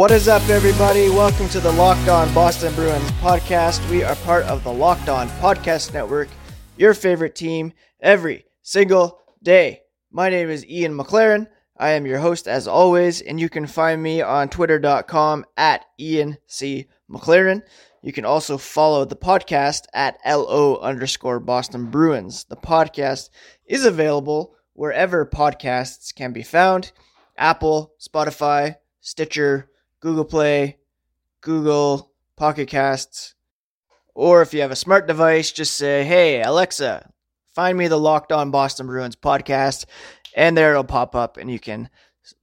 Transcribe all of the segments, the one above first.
What is up, everybody? Welcome to the Locked On Boston Bruins podcast. We are part of the Locked On Podcast Network, your favorite team every single day. My name is Ian McLaren. I am your host as always, and you can find me on twitter.com at Ian C. McLaren. You can also follow the podcast at LO underscore Boston Bruins. The podcast is available wherever podcasts can be found Apple, Spotify, Stitcher, Google Play, Google, Pocket Casts, or if you have a smart device, just say, hey, Alexa, find me the Locked On Boston Bruins podcast, and there it'll pop up, and you can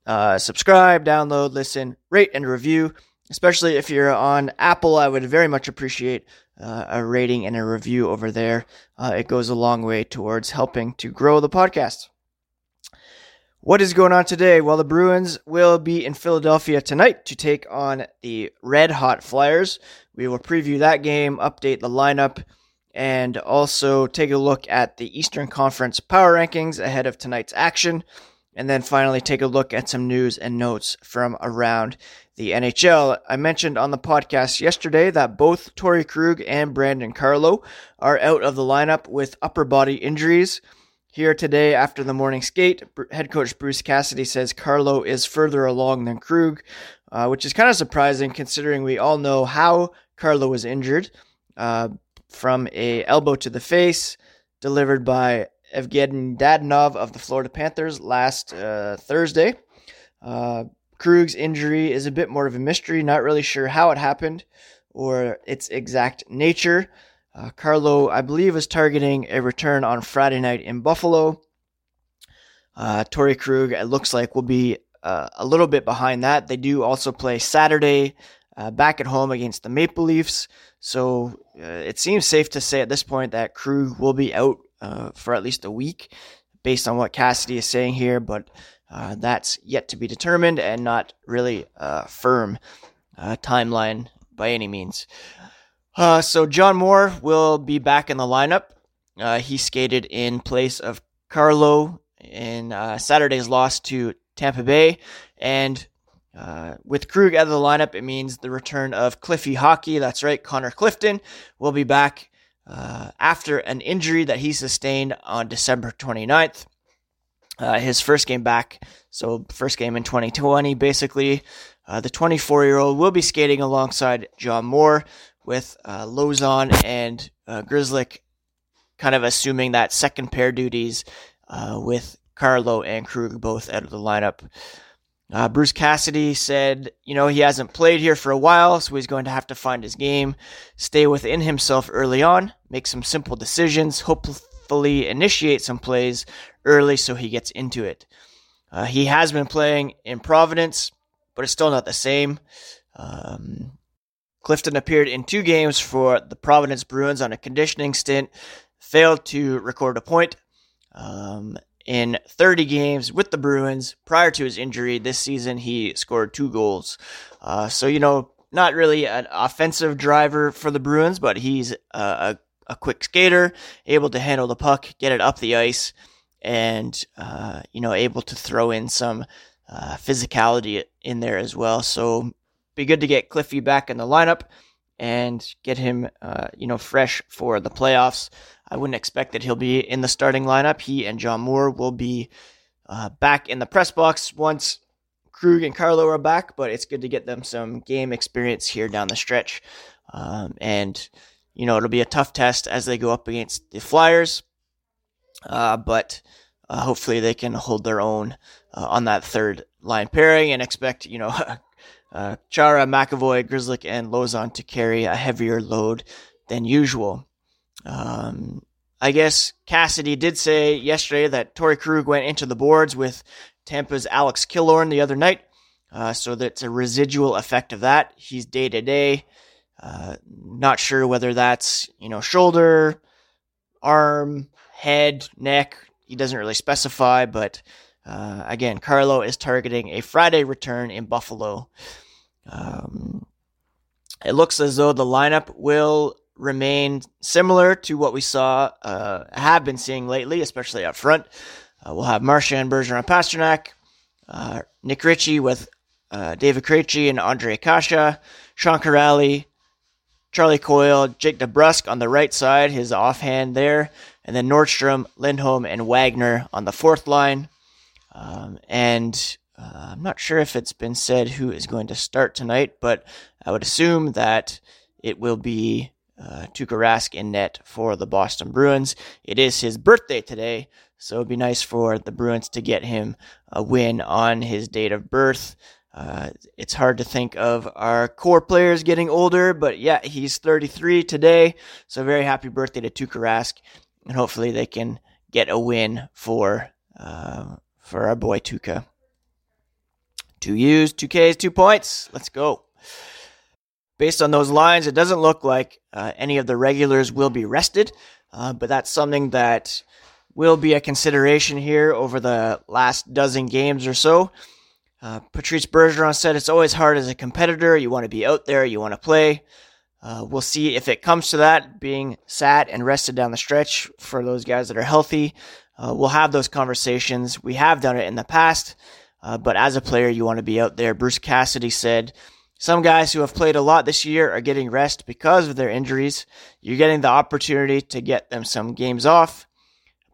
uh, subscribe, download, listen, rate, and review. Especially if you're on Apple, I would very much appreciate uh, a rating and a review over there. Uh, it goes a long way towards helping to grow the podcast. What is going on today? Well, the Bruins will be in Philadelphia tonight to take on the Red Hot Flyers. We will preview that game, update the lineup, and also take a look at the Eastern Conference power rankings ahead of tonight's action. And then finally, take a look at some news and notes from around the NHL. I mentioned on the podcast yesterday that both Torey Krug and Brandon Carlo are out of the lineup with upper body injuries. Here today, after the morning skate, head coach Bruce Cassidy says Carlo is further along than Krug, uh, which is kind of surprising considering we all know how Carlo was injured uh, from a elbow to the face delivered by Evgeny Dadonov of the Florida Panthers last uh, Thursday. Uh, Krug's injury is a bit more of a mystery, not really sure how it happened or its exact nature. Uh, Carlo, I believe, is targeting a return on Friday night in Buffalo. Uh, Torey Krug, it looks like, will be uh, a little bit behind that. They do also play Saturday uh, back at home against the Maple Leafs. So uh, it seems safe to say at this point that Krug will be out uh, for at least a week based on what Cassidy is saying here, but uh, that's yet to be determined and not really a firm timeline by any means. Uh, so John Moore will be back in the lineup. Uh, he skated in place of Carlo in uh, Saturday's loss to Tampa Bay, and uh, with Krug out of the lineup, it means the return of Cliffy Hockey. That's right, Connor Clifton will be back uh, after an injury that he sustained on December 29th. Uh, his first game back, so first game in 2020, basically. the 24 year old will be skating alongside John Moore, with uh, Lauzon and uh, Grzelcyk kind of assuming that second pair duties uh, with Carlo and Krug both out of the lineup. Uh, Bruce Cassidy said, you know, he hasn't played here for a while, so he's going to have to find his game, stay within himself early on, make some simple decisions, hopefully initiate some plays early so he gets into it. Uh, he has been playing in Providence, but it's still not the same. Um, Clifton appeared in two games for the Providence Bruins on a conditioning stint, failed to record a point. Um, in 30 games with the Bruins prior to his injury this season, he scored two goals. Uh, so, you know, not really an offensive driver for the Bruins, but he's a, a, quick skater, able to handle the puck, get it up the ice, and, uh, you know, able to throw in some uh, physicality in there as well. So, be good to get Cliffy back in the lineup and get him, uh, you know, fresh for the playoffs. I wouldn't expect that he'll be in the starting lineup. He and John Moore will be uh, back in the press box once Krug and Carlo are back, but it's good to get them some game experience here down the stretch. Um, and, you know, it'll be a tough test as they go up against the Flyers, uh, but uh, hopefully they can hold their own uh, on that third line pairing and expect, you know, uh, Chara, McAvoy, Grzelcyk, and Lauzon to carry a heavier load than usual. Um, I guess Cassidy did say yesterday that Torey Krug went into the boards with Tampa's Alex Killorn the other night, uh, so that's a residual effect of that. He's day to day. Not sure whether that's you know shoulder, arm, head, neck. He doesn't really specify, but uh, again, Carlo is targeting a Friday return in Buffalo. Um, it looks as though the lineup will remain similar to what we saw, uh, have been seeing lately, especially up front. Uh, we'll have Marchand, Bergeron, Pastrnak, uh, Nick Ritchie with uh, David Krejci and Ondrej Kase, Sean Kuraly, Charlie Coyle, Jake DeBrusk on the right side, his offhand there, and then Nordstrom, Lindholm, and Wagner on the fourth line. Um, and uh, I'm not sure if it's been said who is going to start tonight, but I would assume that it will be uh, Tuukka Rask in net for the Boston Bruins. It is his birthday today, so it'd be nice for the Bruins to get him a win on his date of birth. Uh, it's hard to think of our core players getting older, but yeah, he's 33 today. So very happy birthday to Tuukka Rask, and hopefully they can get a win for uh, for our boy Tuukka. Two U's, two K's, two points. Let's go. Based on those lines, it doesn't look like uh, any of the regulars will be rested, uh, but that's something that will be a consideration here over the last dozen games or so. Uh, Patrice Bergeron said it's always hard as a competitor. You want to be out there, you want to play. Uh, we'll see if it comes to that, being sat and rested down the stretch for those guys that are healthy. Uh, we'll have those conversations. We have done it in the past, uh, but as a player, you want to be out there. Bruce Cassidy said, some guys who have played a lot this year are getting rest because of their injuries. You're getting the opportunity to get them some games off,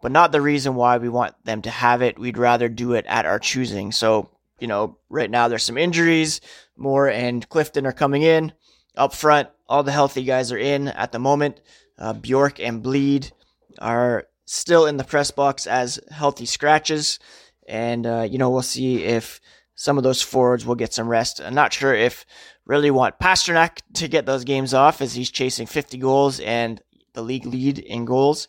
but not the reason why we want them to have it. We'd rather do it at our choosing. So you know, right now there's some injuries. Moore and Clifton are coming in up front. All the healthy guys are in at the moment. Uh, Bjork and Blidh are still in the press box as healthy scratches. And, uh, you know, we'll see if some of those forwards will get some rest. I'm not sure if really want Pastrnak to get those games off as he's chasing 50 goals and the league lead in goals.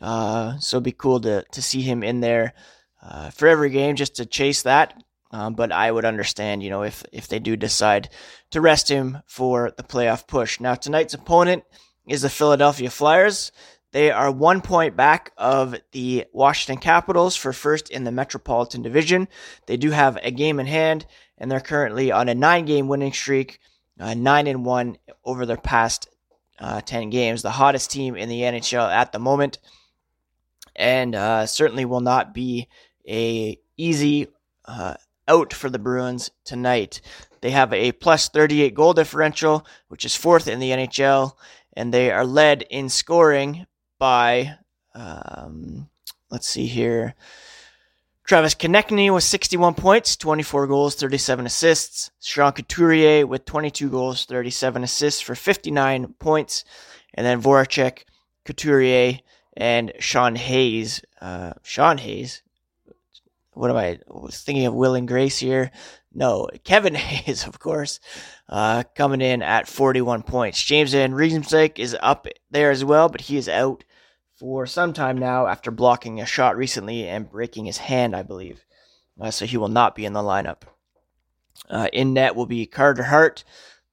Uh, so it'd be cool to, to see him in there uh, for every game just to chase that. Um, but I would understand, you know, if if they do decide to rest him for the playoff push. Now tonight's opponent is the Philadelphia Flyers. They are one point back of the Washington Capitals for first in the Metropolitan Division. They do have a game in hand, and they're currently on a nine-game winning streak, uh, nine and one over their past uh, ten games. The hottest team in the NHL at the moment, and uh, certainly will not be a easy uh, out for the Bruins tonight. They have a plus 38 goal differential, which is fourth in the NHL, and they are led in scoring by, um, let's see here. Travis Konecny with 61 points, 24 goals, 37 assists. Sean Couturier with 22 goals, 37 assists for 59 points. And then Voracek, Couturier, and Sean Hayes. Uh, Sean Hayes what am I, I was thinking of Will and Grace here? No, Kevin Hayes, of course, uh, coming in at 41 points. James Van Riemsdyk is up there as well, but he is out for some time now after blocking a shot recently and breaking his hand, I believe. Uh, so he will not be in the lineup. Uh, in net will be Carter Hart,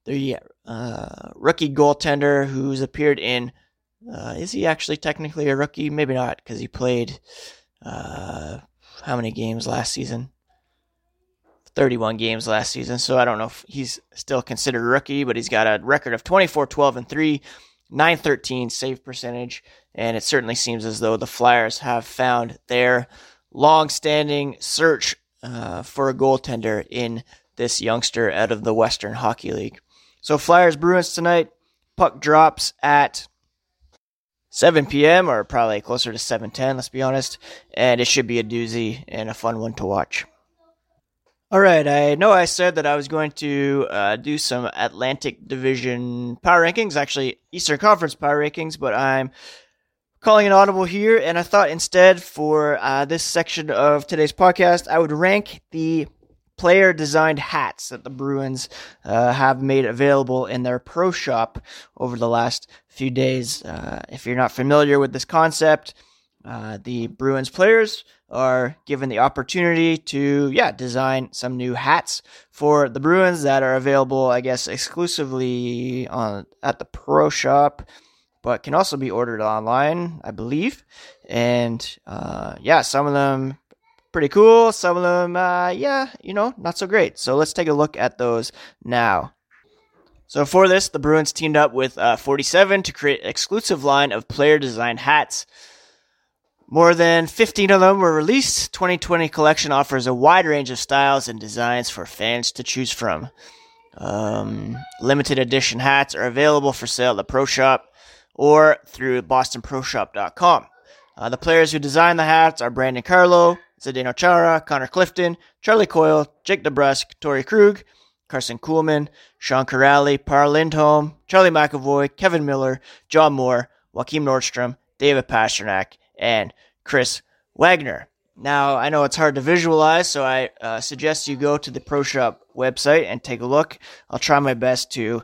the uh, rookie goaltender who's appeared in. Uh, is he actually technically a rookie? Maybe not, because he played uh, how many games last season? 31 games last season. So I don't know if he's still considered a rookie, but he's got a record of 24, 12, and 3, 913 save percentage. And it certainly seems as though the Flyers have found their long standing search uh, for a goaltender in this youngster out of the Western Hockey League. So Flyers Bruins tonight. Puck drops at 7 p.m. or probably closer to 7:10. Let's be honest, and it should be a doozy and a fun one to watch. All right, I know I said that I was going to uh, do some Atlantic Division power rankings, actually Eastern Conference power rankings, but I'm calling an audible here, and I thought instead for uh, this section of today's podcast, I would rank the player designed hats that the Bruins uh, have made available in their pro shop over the last few days. Uh, if you're not familiar with this concept, uh, the Bruins players are given the opportunity to, yeah, design some new hats for the Bruins that are available, I guess, exclusively on at the pro shop, but can also be ordered online, I believe. And uh, yeah, some of them pretty cool. Some of them, uh, yeah, you know, not so great. So let's take a look at those now. So for this, the Bruins teamed up with uh, 47 to create an exclusive line of player designed hats. More than 15 of them were released. 2020 collection offers a wide range of styles and designs for fans to choose from. Um, limited edition hats are available for sale at the Pro Shop or through bostonproshop.com. Uh, the players who designed the hats are Brandon Carlo, Zdeno Chara, Connor Clifton, Charlie Coyle, Jake DeBrusk, Torey Krug, Karson Kuhlman, Sean Kuraly, Par Lindholm, Charlie McAvoy, Kevan Miller, John Moore, Joakim Nordstrom, David Pastrnak, and Chris Wagner. Now, I know it's hard to visualize, so I uh, suggest you go to the Pro Shop website and take a look. I'll try my best to,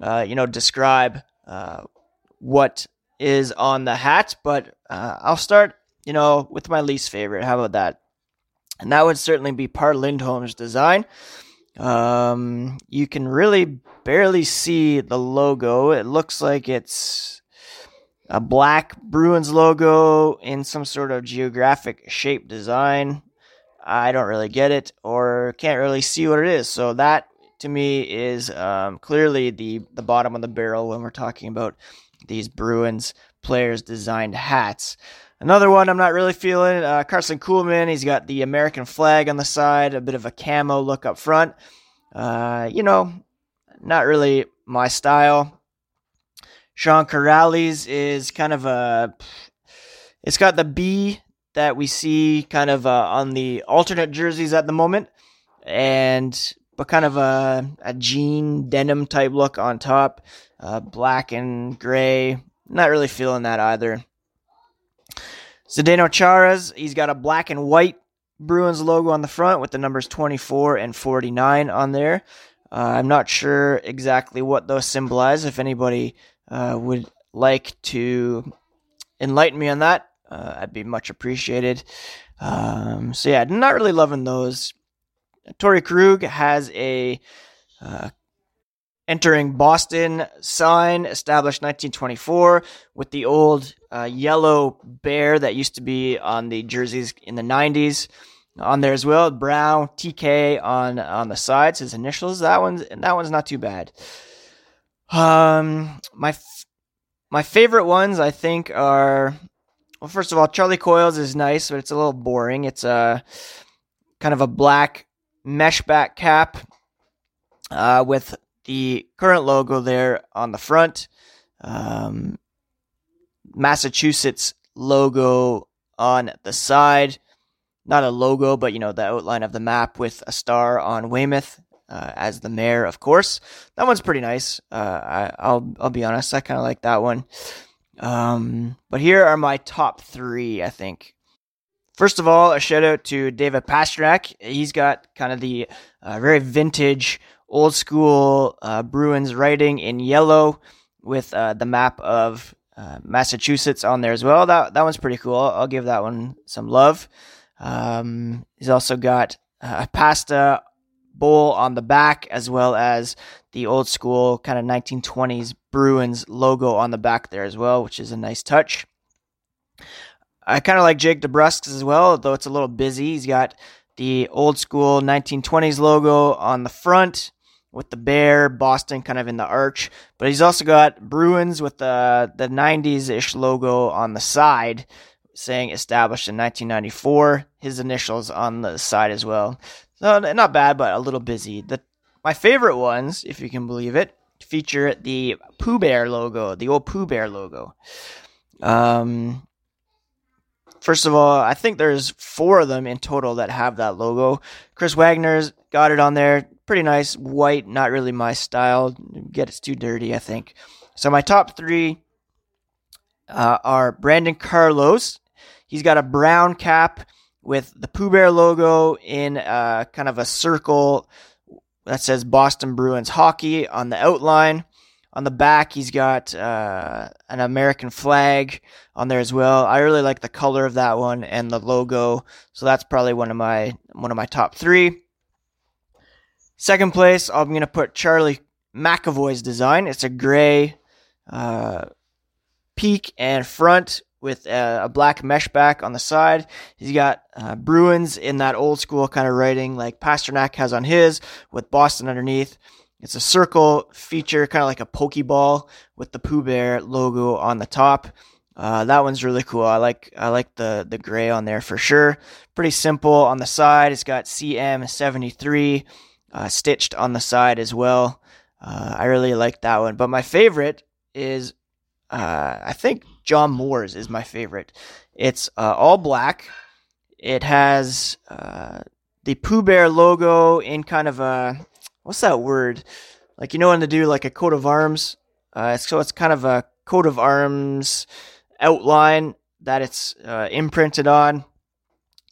uh, you know, describe uh, what is on the hat, but uh, I'll start, you know, with my least favorite. How about that? And that would certainly be Par Lindholm's design. Um, you can really barely see the logo. It looks like it's a black Bruins logo in some sort of geographic shape design. I don't really get it or can't really see what it is. So that to me is um, clearly the the bottom of the barrel when we're talking about these Bruins players designed hats. Another one I'm not really feeling. Uh, Karson Kuhlman. He's got the American flag on the side, a bit of a camo look up front. Uh, you know, not really my style. Sean Kuraly's is kind of a. It's got the B that we see kind of uh, on the alternate jerseys at the moment, and but kind of a, a jean denim type look on top, uh, black and gray. Not really feeling that either. Zdeno Chara's, he's got a black and white Bruins logo on the front with the numbers 24 and 49 on there. Uh, I'm not sure exactly what those symbolize. If anybody uh, would like to enlighten me on that, uh, I'd be much appreciated. Um, so yeah, not really loving those. Torey Krug has a uh, entering Boston sign established 1924 with the old uh, yellow bear that used to be on the jerseys in the 90s on there as well. Brown TK on on the sides, his initials. That one's that one's not too bad. Um, my my favorite ones I think are well, first of all, Charlie Coyle's is nice, but it's a little boring. It's a kind of a black mesh back cap uh, with the current logo there on the front. Um, Massachusetts logo on the side. Not a logo, but you know the outline of the map with a star on Weymouth uh, as the mayor, of course. That one's pretty nice. Uh, I, will I'll be honest, I kind of like that one. Um, but here are my top three. I think. First of all, a shout out to David Pastrnak. He's got kind of the uh, very vintage, old school uh, Bruins writing in yellow with uh, the map of uh, Massachusetts on there as well. That that one's pretty cool. I'll give that one some love. Um, he's also got a pasta bowl on the back, as well as the old school kind of 1920s Bruins logo on the back there as well, which is a nice touch. I kind of like Jake DeBrusk's as well, though it's a little busy. He's got the old school 1920s logo on the front with the bear, Boston kind of in the arch, but he's also got Bruins with the the 90s ish logo on the side, saying established in 1994. His initials on the side as well. So not bad, but a little busy. The my favorite ones, if you can believe it, feature the Pooh Bear logo, the old Pooh Bear logo. Um, first of all, I think there's four of them in total that have that logo. Chris Wagner's got it on there. Pretty nice, white, not really my style. Gets too dirty, I think. So my top three uh, are Brandon Carlo's. He's got a brown cap with the Pooh Bear logo in uh, kind of a circle that says Boston Bruins hockey on the outline. On the back, he's got uh, an American flag on there as well. I really like the color of that one and the logo, so that's probably one of my one of my top three. Second place, I'm gonna put Charlie McAvoy's design. It's a gray uh, peak and front with a, a, black mesh back on the side. He's got uh, Bruins in that old school kind of writing like Pastrnak has on his with Boston underneath. It's a circle feature, kind of like a Pokeball with the Pooh Bear logo on the top. Uh, that one's really cool. I like I like the the gray on there for sure. Pretty simple on the side. It's got CM73 uh, stitched on the side as well. Uh, I really like that one. But my favorite is uh, I think John Moore's is my favorite. It's uh, all black. It has uh, the Pooh Bear logo in kind of a what's that word? Like you know when they do like a coat of arms. so it's kind of a coat of arms outline that it's uh, imprinted on.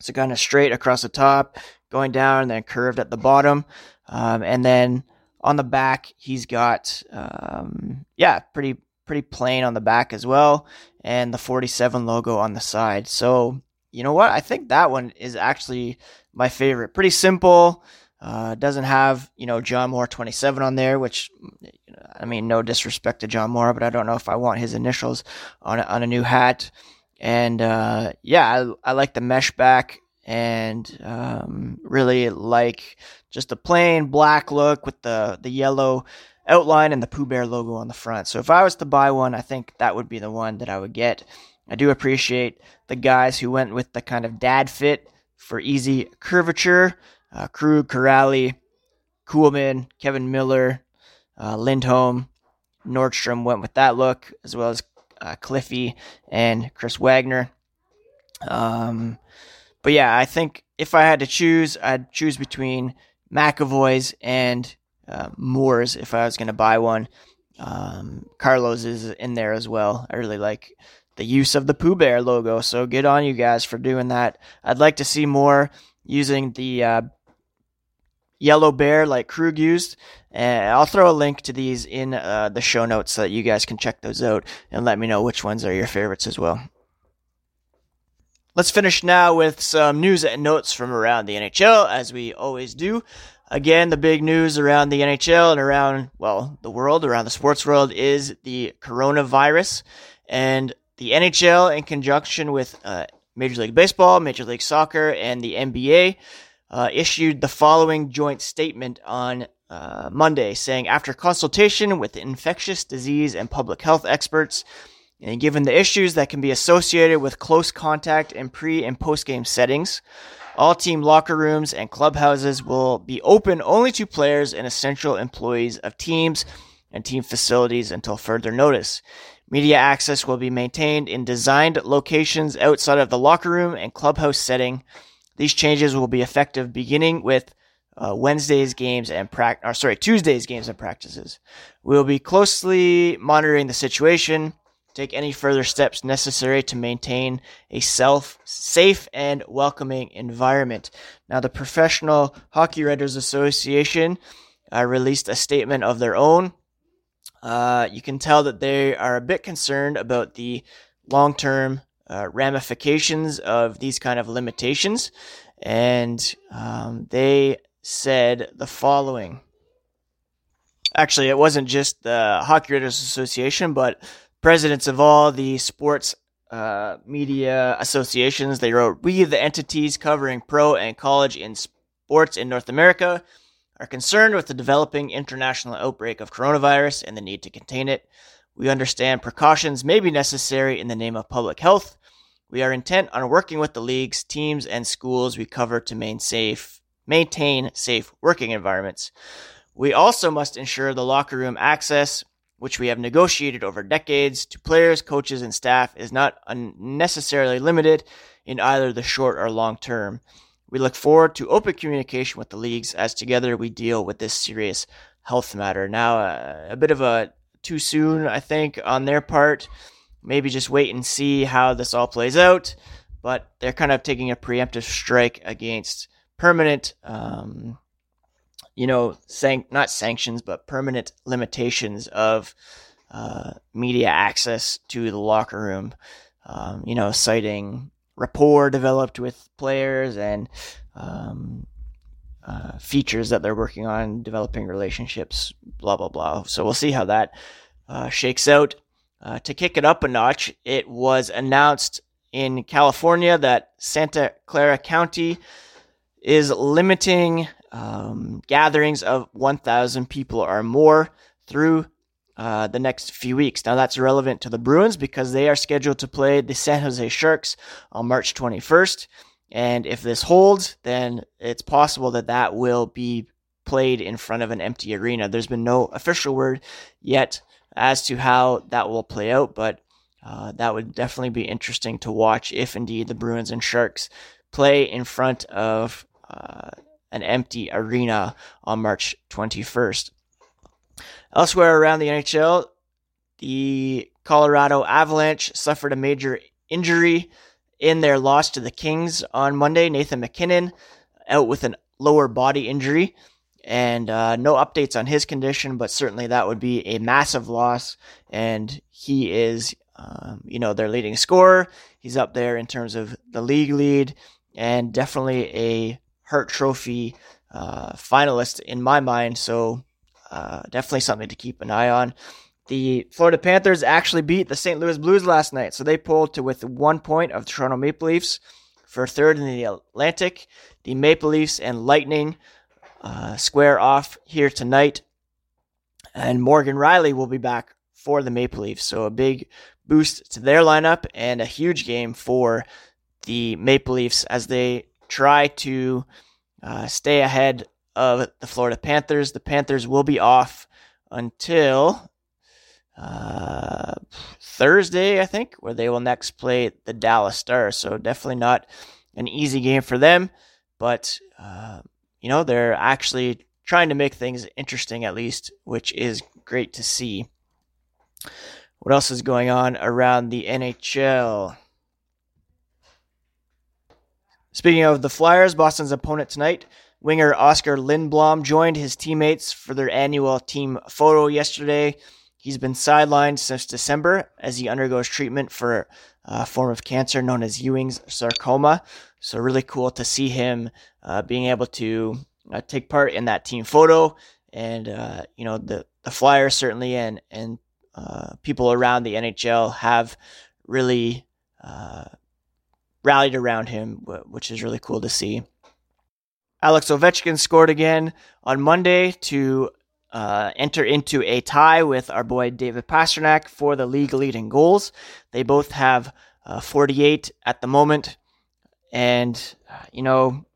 So kind of straight across the top, going down, and then curved at the bottom. Um, and then on the back, he's got, um, yeah, pretty pretty plain on the back as well, and the 47 logo on the side. So you know what? I think that one is actually my favorite. Pretty simple. Uh, doesn't have you know John Moore 27 on there, which I mean, no disrespect to John Moore, but I don't know if I want his initials on a, on a new hat. And uh, yeah, I, I like the mesh back and um, really like just the plain black look with the the yellow outline and the Pooh Bear logo on the front. So if I was to buy one, I think that would be the one that I would get. I do appreciate the guys who went with the kind of dad fit for easy curvature. Uh, Krug, Kuhlman, Kevan Miller, uh, Lindholm, Nordstrom went with that look, as well as uh, Cliffy and Chris Wagner. Um, but yeah, I think if I had to choose, I'd choose between McAvoy's and uh, Moore's if I was going to buy one. Um, Carlo's is in there as well. I really like the use of the Pooh Bear logo, so good on you guys for doing that. I'd like to see more using the uh, yellow bear like Krug used. And I'll throw a link to these in uh, the show notes so that you guys can check those out and let me know which ones are your favorites as well. Let's finish now with some news and notes from around the NHL, as we always do. Again, the big news around the NHL and around, well, the world, around the sports world, is the coronavirus. And the NHL, in conjunction with uh, Major League Baseball, Major League Soccer, and the NBA, uh, issued the following joint statement on uh, Monday, saying after consultation with infectious disease and public health experts, and given the issues that can be associated with close contact in pre and post game settings, all team locker rooms and clubhouses will be open only to players and essential employees of teams and team facilities until further notice. Media access will be maintained in designed locations outside of the locker room and clubhouse setting these changes will be effective beginning with uh, Wednesday's games and practice, or sorry, Tuesday's games and practices. We will be closely monitoring the situation, take any further steps necessary to maintain a self safe and welcoming environment. Now, the Professional Hockey Writers Association uh, released a statement of their own. Uh, you can tell that they are a bit concerned about the long term uh, ramifications of these kind of limitations. And um, they said the following. Actually, it wasn't just the Hockey Writers Association, but presidents of all the sports uh, media associations. They wrote, We, the entities covering pro and college in sports in North America, are concerned with the developing international outbreak of coronavirus and the need to contain it. We understand precautions may be necessary in the name of public health. We are intent on working with the leagues, teams, and schools we cover to maintain safe, maintain safe working environments. We also must ensure the locker room access, which we have negotiated over decades, to players, coaches, and staff is not unnecessarily limited in either the short or long term. We look forward to open communication with the leagues as together we deal with this serious health matter. Now, uh, a bit of a too soon, I think, on their part. Maybe just wait and see how this all plays out. But they're kind of taking a preemptive strike against permanent, um, you know, san- not sanctions, but permanent limitations of uh, media access to the locker room. Um, you know, citing rapport developed with players and um, uh, features that they're working on, developing relationships, blah, blah, blah. So we'll see how that uh, shakes out. Uh, to kick it up a notch, it was announced in California that Santa Clara County is limiting um, gatherings of 1,000 people or more through uh, the next few weeks. Now, that's relevant to the Bruins because they are scheduled to play the San Jose Sharks on March 21st. And if this holds, then it's possible that that will be played in front of an empty arena. There's been no official word yet as to how that will play out, but uh, that would definitely be interesting to watch if indeed the Bruins and Sharks play in front of uh, an empty arena on March 21st. Elsewhere around the NHL, the Colorado Avalanche suffered a major injury in their loss to the Kings on Monday. Nathan MacKinnon out with a lower body injury and uh, no updates on his condition, but certainly that would be a massive loss. And he is, um, you know, their leading scorer. He's up there in terms of the league lead and definitely a Hart Trophy uh, finalist in my mind. So uh, definitely something to keep an eye on. The Florida Panthers actually beat the St. Louis Blues last night, so they pulled to with one point of Toronto Maple Leafs for third in the Atlantic. The Maple Leafs and Lightning uh, square off here tonight, and Morgan Rielly will be back for the Maple Leafs. So a big boost to their lineup and a huge game for the Maple Leafs as they try to uh, stay ahead of the Florida Panthers. The Panthers will be off until uh, Thursday, I think, where they will next play the Dallas Stars. So definitely not an easy game for them, but uh, you know they're actually trying to make things interesting at least, which is great to see. What else is going on around the NHL? Speaking of the Flyers, Boston's opponent tonight, winger Oskar Lindblom joined his teammates for their annual team photo yesterday. He's been sidelined since December as he undergoes treatment for a form of cancer known as Ewing's sarcoma. So, really cool to see him uh, being able to uh, take part in that team photo. And, uh, you know, the, the Flyers certainly and, and uh, people around the NHL have really uh, rallied around him, which is really cool to see. Alex Ovechkin scored again on Monday to uh, enter into a tie with our boy David Pastrnak for the league leading goals. They both have uh, 48 at the moment. And, you know,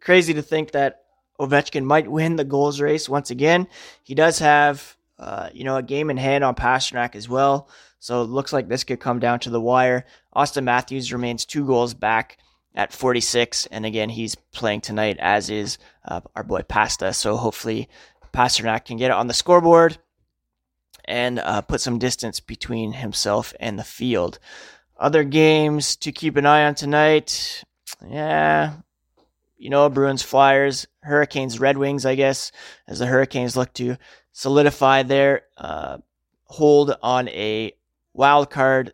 crazy to think that Ovechkin might win the goals race once again. He does have, uh, you know, a game in hand on Pastrnak as well. So it looks like this could come down to the wire. Auston Matthews remains two goals back at 46. And again, he's playing tonight, as is uh, our boy Pasta. So hopefully Pastrnak can get it on the scoreboard and uh, put some distance between himself and the field. Other games to keep an eye on tonight. Yeah, you know, Bruins, Flyers, Hurricanes, Red Wings, I guess, as the Hurricanes look to solidify their uh, hold on a wild card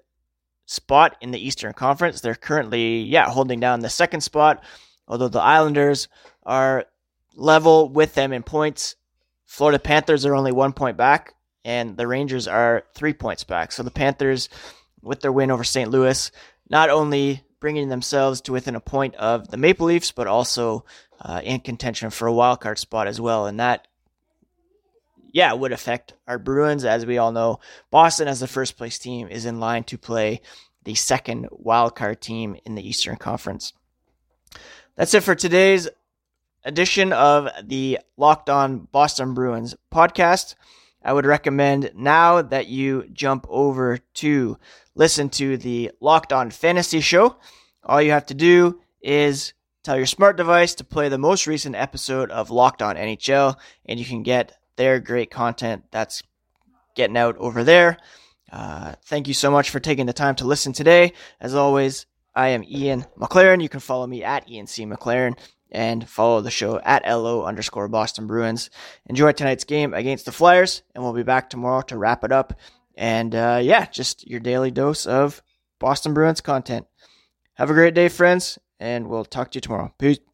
spot in the Eastern Conference. They're currently, yeah, holding down the second spot, although the Islanders are level with them in points Florida Panthers are only one point back, and the Rangers are three points back. So the Panthers, with their win over St. Louis, not only bringing themselves to within a point of the Maple Leafs, but also uh, in contention for a wild card spot as well. And that, yeah, would affect our Bruins. As we all know, Boston, as the first place team, is in line to play the second wild card team in the Eastern Conference. That's it for today's edition of the Locked On Boston Bruins podcast. I would recommend now that you jump over to listen to the Locked On Fantasy Show. All you have to do is tell your smart device to play the most recent episode of Locked On NHL, and you can get their great content that's getting out over there. Uh, thank you so much for taking the time to listen today. As always, I am Ian McLaren. You can follow me at Ian C. McLaren and follow the show at LO underscore Boston Bruins. Enjoy tonight's game against the Flyers, and we'll be back tomorrow to wrap it up. And uh, yeah, just your daily dose of Boston Bruins content. Have a great day, friends, and we'll talk to you tomorrow. Peace.